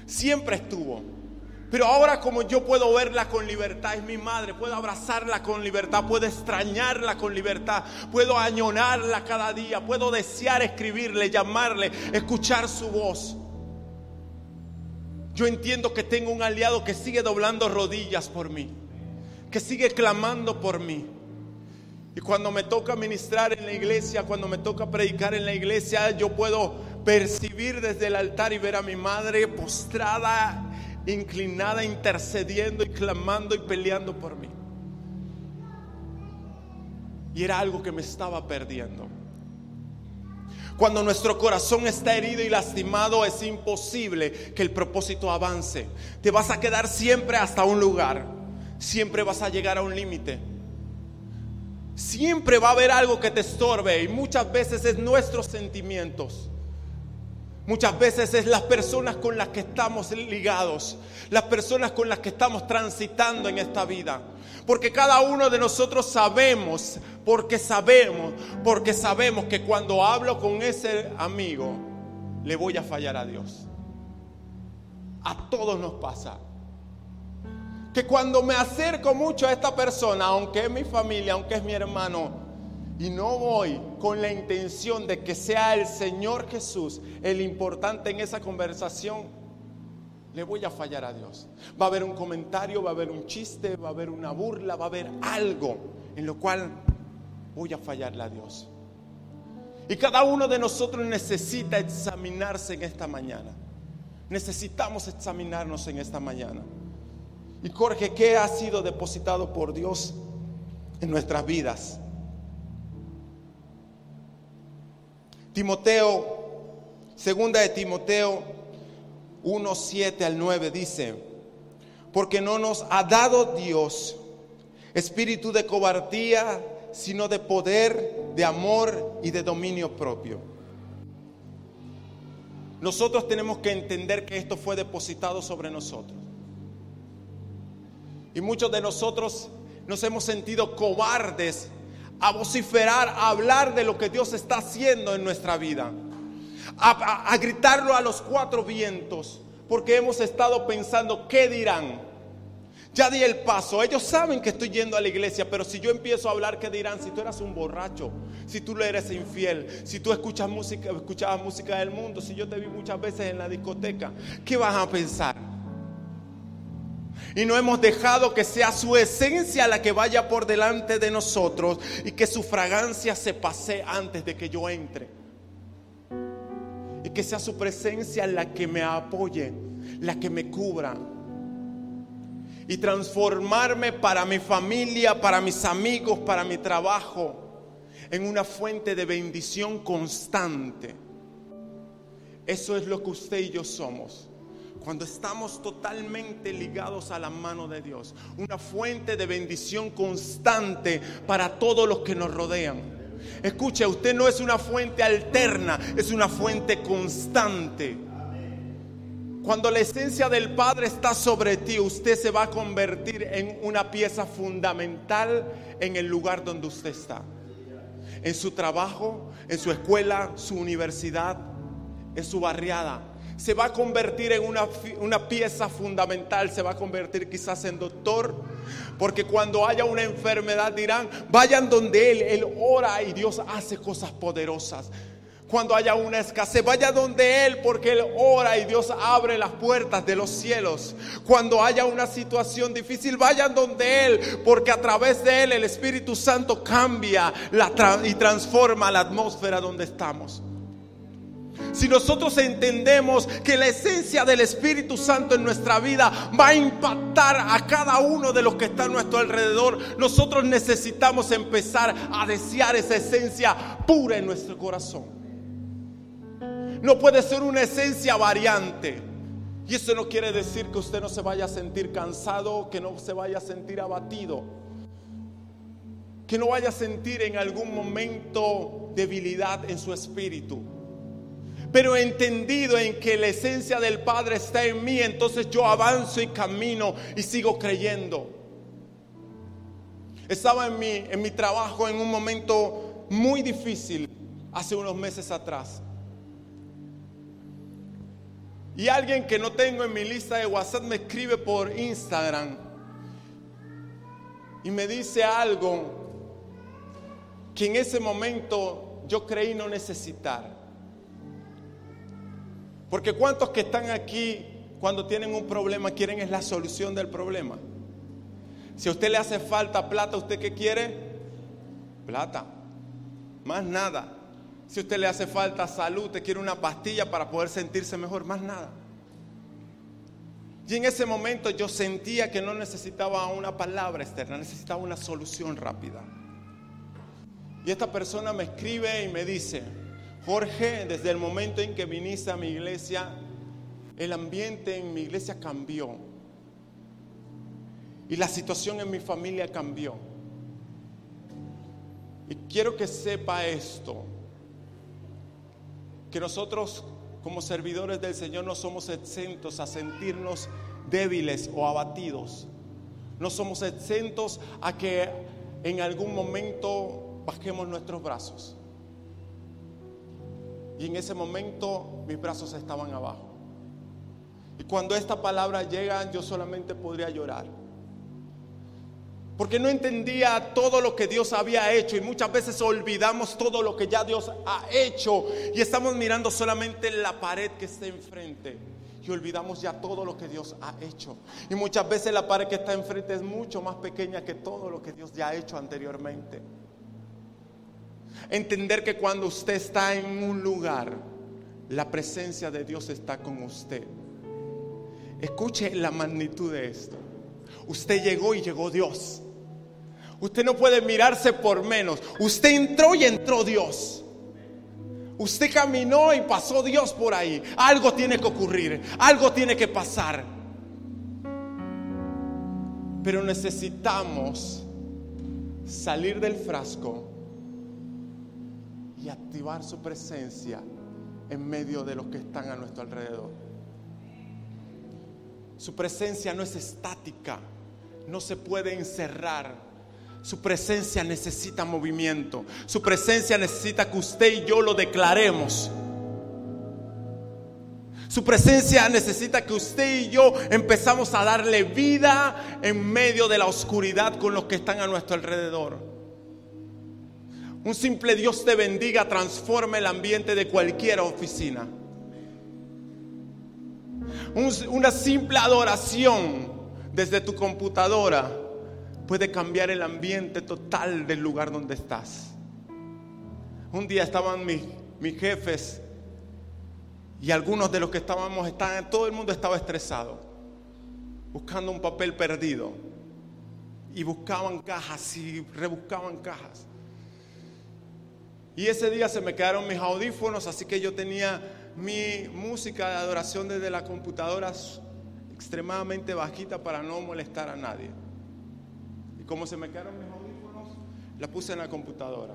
Siempre estuvo. Pero ahora como yo puedo verla con libertad, es mi madre, puedo abrazarla con libertad, puedo extrañarla con libertad, puedo añonarla cada día, puedo desear escribirle, llamarle, escuchar su voz. Yo entiendo que tengo un aliado que sigue doblando rodillas por mí, que sigue clamando por mí. Y cuando me toca ministrar en la iglesia, cuando me toca predicar en la iglesia, yo puedo percibir desde el altar y ver a mi madre postrada, inclinada, intercediendo y clamando y peleando por mí. Y era algo que me estaba perdiendo. Cuando nuestro corazón está herido y lastimado, es imposible que el propósito avance. Te vas a quedar siempre hasta un lugar. Siempre vas a llegar a un límite. Siempre va a haber algo que te estorbe y muchas veces es nuestros sentimientos. Muchas veces es las personas con las que estamos ligados, las personas con las que estamos transitando en esta vida. Porque cada uno de nosotros sabemos, porque sabemos, porque sabemos que cuando hablo con ese amigo, le voy a fallar a Dios. A todos nos pasa que cuando me acerco mucho a esta persona, aunque es mi familia, aunque es mi hermano, y no voy con la intención de que sea el Señor Jesús el importante en esa conversación, le voy a fallar a Dios. Va a haber un comentario, va a haber un chiste, va a haber una burla, va a haber algo en lo cual voy a fallarle a Dios. Y cada uno de nosotros necesita examinarse en esta mañana. Necesitamos examinarnos en esta mañana. Y Jorge, ¿qué ha sido depositado por Dios en nuestras vidas? Timoteo, segunda de Timoteo 1, 7 al 9 dice, porque no nos ha dado Dios espíritu de cobardía, sino de poder, de amor y de dominio propio. Nosotros tenemos que entender que esto fue depositado sobre nosotros. Y muchos de nosotros nos hemos sentido cobardes a vociferar, a hablar de lo que Dios está haciendo en nuestra vida. A, gritarlo a los cuatro vientos, porque hemos estado pensando, ¿qué dirán? Ya di el paso. Ellos saben que estoy yendo a la iglesia, pero si yo empiezo a hablar, ¿qué dirán? Si tú eras un borracho, si tú eres infiel, si tú escuchas música, escuchabas música del mundo, si yo te vi muchas veces en la discoteca, ¿qué vas a pensar? Y no hemos dejado que sea su esencia la que vaya por delante de nosotros y que su fragancia se pase antes de que yo entre. Y que sea su presencia la que me apoye, la que me cubra. Y transformarme para mi familia, para mis amigos, para mi trabajo, en una fuente de bendición constante. Eso es lo que usted y yo somos cuando estamos totalmente ligados a la mano de Dios, una fuente de bendición constante para todos los que nos rodean. Escuche, usted no es una fuente alterna, es una fuente constante. Cuando la esencia del Padre está sobre ti, usted se va a convertir en una pieza fundamental en el lugar donde usted está. En su trabajo, en su escuela, su universidad, en su barriada se va a convertir en una, una, pieza fundamental, se va a convertir quizás en doctor, porque cuando haya una enfermedad dirán, vayan donde Él, Él ora y Dios hace cosas poderosas. Cuando haya una escasez, vaya donde Él, porque Él ora y Dios abre las puertas de los cielos. Cuando haya una situación difícil, vayan donde Él, porque a través de Él el Espíritu Santo cambia y transforma la atmósfera donde estamos. Si nosotros entendemos que la esencia del Espíritu Santo en nuestra vida va a impactar a cada uno de los que están a nuestro alrededor, nosotros necesitamos empezar a desear esa esencia pura en nuestro corazón. No puede ser una esencia variante. Y eso no quiere decir que usted no se vaya a sentir cansado, que no se vaya a sentir abatido, que no vaya a sentir en algún momento debilidad en su espíritu. Pero entendido en que la esencia del Padre está en mí, entonces yo avanzo y camino y sigo creyendo. Estaba en mi, en mi trabajo en un momento muy difícil hace unos meses atrás. Y alguien que no tengo en mi lista de WhatsApp me escribe por Instagram y me dice algo que en ese momento yo creí no necesitar. Porque cuántos que están aquí cuando tienen un problema quieren es la solución del problema. Si a usted le hace falta plata, ¿usted qué quiere? Plata. Más nada. Si a usted le hace falta salud, te quiere una pastilla para poder sentirse mejor, más nada. Y en ese momento yo sentía que no necesitaba una palabra externa, necesitaba una solución rápida. Y esta persona me escribe y me dice, Jorge, desde el momento en que viniste a mi iglesia, el ambiente en mi iglesia cambió. Y la situación en mi familia cambió. Y quiero que sepa esto que nosotros como servidores del Señor no somos exentos a sentirnos débiles o abatidos. No somos exentos a que en algún momento bajemos nuestros brazos. Y en ese momento mis brazos estaban abajo. Y cuando esta palabra llega, yo solamente podría llorar porque no entendía todo lo que Dios había hecho y muchas veces olvidamos todo lo que ya Dios ha hecho y estamos mirando solamente la pared que está enfrente y olvidamos ya todo lo que Dios ha hecho. Y muchas veces la pared que está enfrente es mucho más pequeña que todo lo que Dios ya ha hecho anteriormente. Entender que cuando usted está en un lugar, la presencia de Dios está con usted. Escuche la magnitud de esto. Usted llegó y llegó Dios. Usted no puede mirarse por menos. Usted entró y entró Dios. Usted caminó y pasó Dios por ahí. Algo tiene que ocurrir. Algo tiene que pasar. Pero necesitamos salir del frasco y activar su presencia en medio de los que están a nuestro alrededor. Su presencia no es estática, no se puede encerrar su presencia necesita movimiento. Su presencia necesita que usted y yo lo declaremos. Su presencia necesita que usted y yo empezamos a darle vida en medio de la oscuridad con los que están a nuestro alrededor. Un simple Dios te bendiga transforma el ambiente de cualquier oficina. una simple adoración desde tu computadora puede cambiar el ambiente total del lugar donde estás. Un día estaban mis, mis jefes y algunos de los que estábamos, estaban, todo el mundo estaba estresado, buscando un papel perdido. Y buscaban cajas y rebuscaban cajas. Y ese día se me quedaron mis audífonos, así que yo tenía mi música de adoración desde la computadora extremadamente bajita para no molestar a nadie. Como se me quedaron mis audífonos, la puse en la computadora.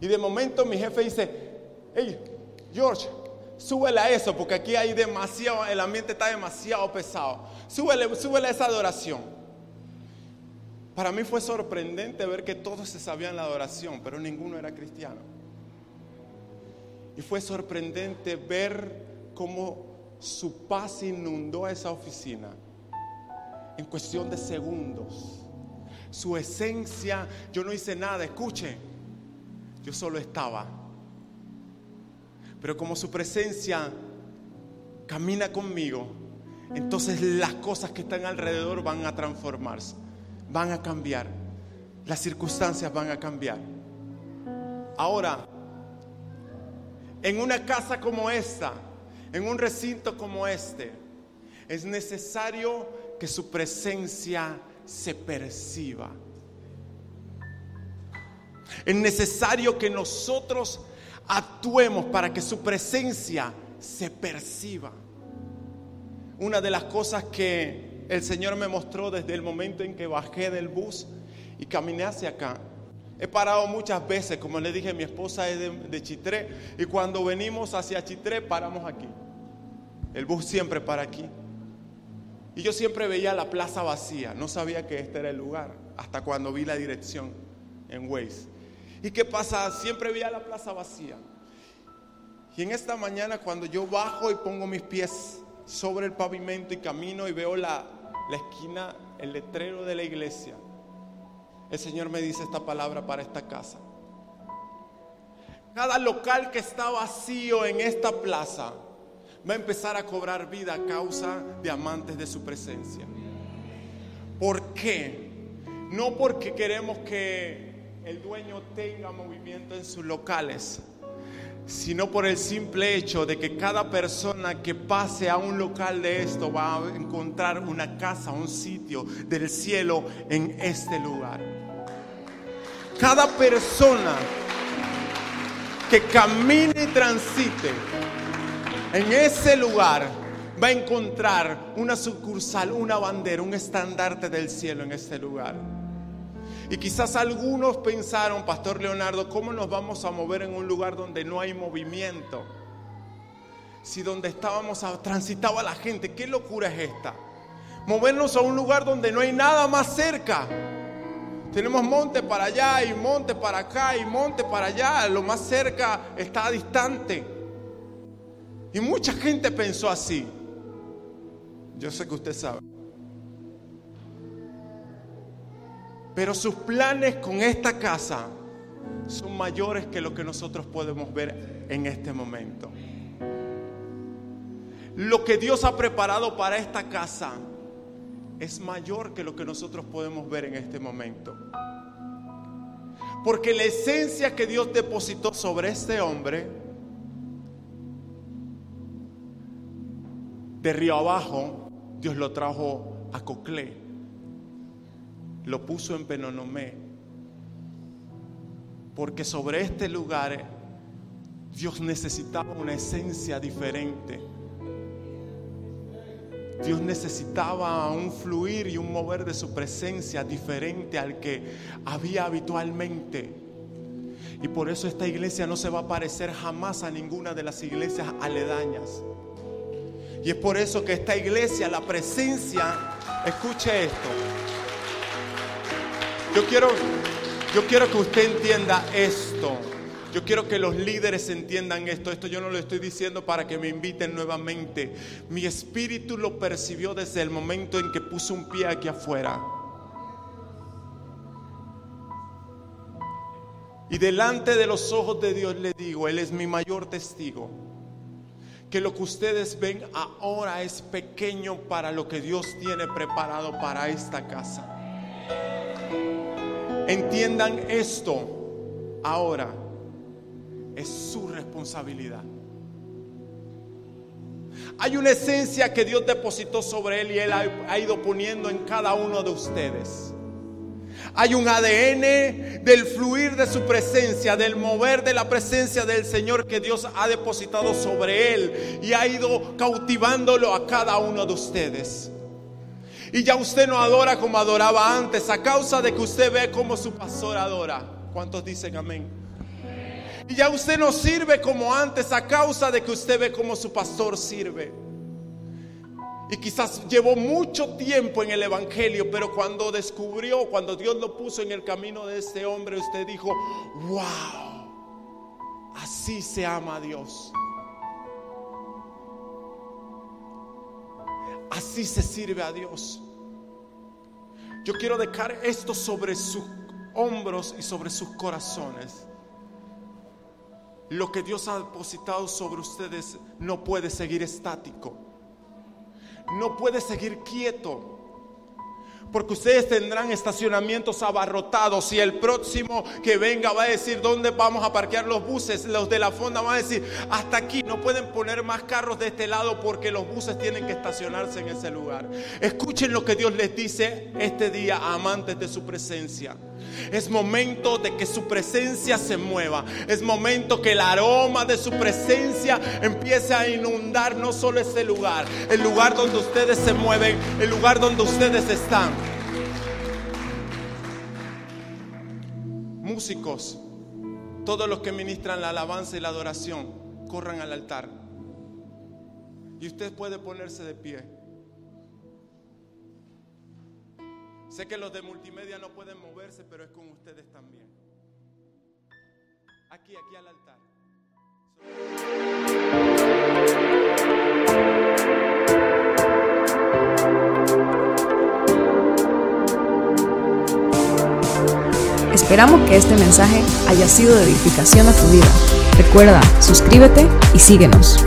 Y de momento mi jefe dice, hey, George, súbele a eso, porque aquí hay demasiado, el ambiente está demasiado pesado. Súbele a esa adoración. Para mí fue sorprendente ver que todos se sabían la adoración, pero ninguno era cristiano. Y fue sorprendente ver cómo su paz inundó esa oficina en cuestión de segundos. Su esencia, yo no hice nada, escuche, yo solo estaba. Pero como su presencia camina conmigo, entonces las cosas que están alrededor van a transformarse, van a cambiar, las circunstancias van a cambiar. Ahora, en una casa como esta, en un recinto como este, es necesario que su presencia se perciba. Es necesario que nosotros actuemos para que su presencia se perciba. Una de las cosas que el Señor me mostró desde el momento en que bajé del bus y caminé hacia acá. He parado muchas veces, como le dije, mi esposa es de, Chitré y cuando venimos hacia Chitré paramos aquí. El bus siempre para aquí. Y yo siempre veía la plaza vacía, no sabía que este era el lugar, hasta cuando vi la dirección en Waze. ¿Y qué pasa? Siempre veía la plaza vacía. Y en esta mañana cuando yo bajo y pongo mis pies sobre el pavimento y camino y veo la, la esquina, el letrero de la iglesia, el Señor me dice esta palabra para esta casa. Cada local que está vacío en esta plaza va a empezar a cobrar vida a causa de amantes de su presencia. ¿Por qué? No porque queremos que el dueño tenga movimiento en sus locales, sino por el simple hecho de que cada persona que pase a un local de esto va a encontrar una casa, un sitio del cielo en este lugar. Cada persona que camine y transite en ese lugar va a encontrar una sucursal, una bandera, un estandarte del cielo en este lugar. Y quizás algunos pensaron, Pastor Leonardo, ¿cómo nos vamos a mover en un lugar donde no hay movimiento? Si donde estábamos transitaba la gente, ¿qué locura es esta? Movernos a un lugar donde no hay nada más cerca. Tenemos monte para allá y monte para acá y monte para allá. Lo más cerca está distante. Y mucha gente pensó así. Yo sé que usted sabe. Pero sus planes con esta casa son mayores que lo que nosotros podemos ver en este momento. Lo que Dios ha preparado para esta casa es mayor que lo que nosotros podemos ver en este momento. Porque la esencia que Dios depositó sobre este hombre, de río abajo, Dios lo trajo a Coclé lo puso en Penonomé. Porque sobre este lugar Dios necesitaba una esencia diferente. Dios necesitaba un fluir y un mover de su presencia diferente al que había habitualmente. Y por eso esta iglesia no se va a parecer jamás a ninguna de las iglesias aledañas. Y es por eso que esta iglesia, la presencia, escuche esto, yo quiero, yo quiero que usted entienda esto. Yo quiero que los líderes entiendan esto. Esto yo no lo estoy diciendo para que me inviten nuevamente. Mi espíritu lo percibió desde el momento en que puse un pie aquí afuera. Y delante de los ojos de Dios le digo, Él es mi mayor testigo, que lo que ustedes ven ahora es pequeño para lo que Dios tiene preparado para esta casa. Entiendan esto ahora. Es su responsabilidad. Hay una esencia que Dios depositó sobre él y él ha ido poniendo en cada uno de ustedes. Hay un ADN del fluir de su presencia, del mover de la presencia del Señor que Dios ha depositado sobre él y ha ido cautivándolo a cada uno de ustedes. Y ya usted no adora como adoraba antes a causa de que usted ve como su pastor adora. ¿Cuántos dicen amén? Y ya usted no sirve como antes a causa de que usted ve como su pastor sirve. Y quizás llevó mucho tiempo en el Evangelio, pero cuando descubrió, cuando Dios lo puso en el camino de este hombre, usted dijo, wow, así se ama a Dios. Así se sirve a Dios. Yo quiero dejar esto sobre sus hombros y sobre sus corazones. Lo que Dios ha depositado sobre ustedes no puede seguir estático. No puede seguir quieto porque ustedes tendrán estacionamientos abarrotados y el próximo que venga va a decir dónde vamos a parquear los buses. Los de la fonda van a decir hasta aquí no pueden poner más carros de este lado porque los buses tienen que estacionarse en ese lugar. Escuchen lo que Dios les dice este día amantes de su presencia. Es momento de que su presencia se mueva. Es momento que el aroma de su presencia empiece a inundar no solo ese lugar, el lugar donde ustedes se mueven, el lugar donde ustedes están. Músicos, todos los que ministran la alabanza y la adoración, corran al altar. Y usted puede ponerse de pie. Sé que los de multimedia no pueden moverse, pero es con ustedes también. Aquí, aquí al altar. Esperamos que este mensaje haya sido de edificación a tu vida. Recuerda, suscríbete y síguenos.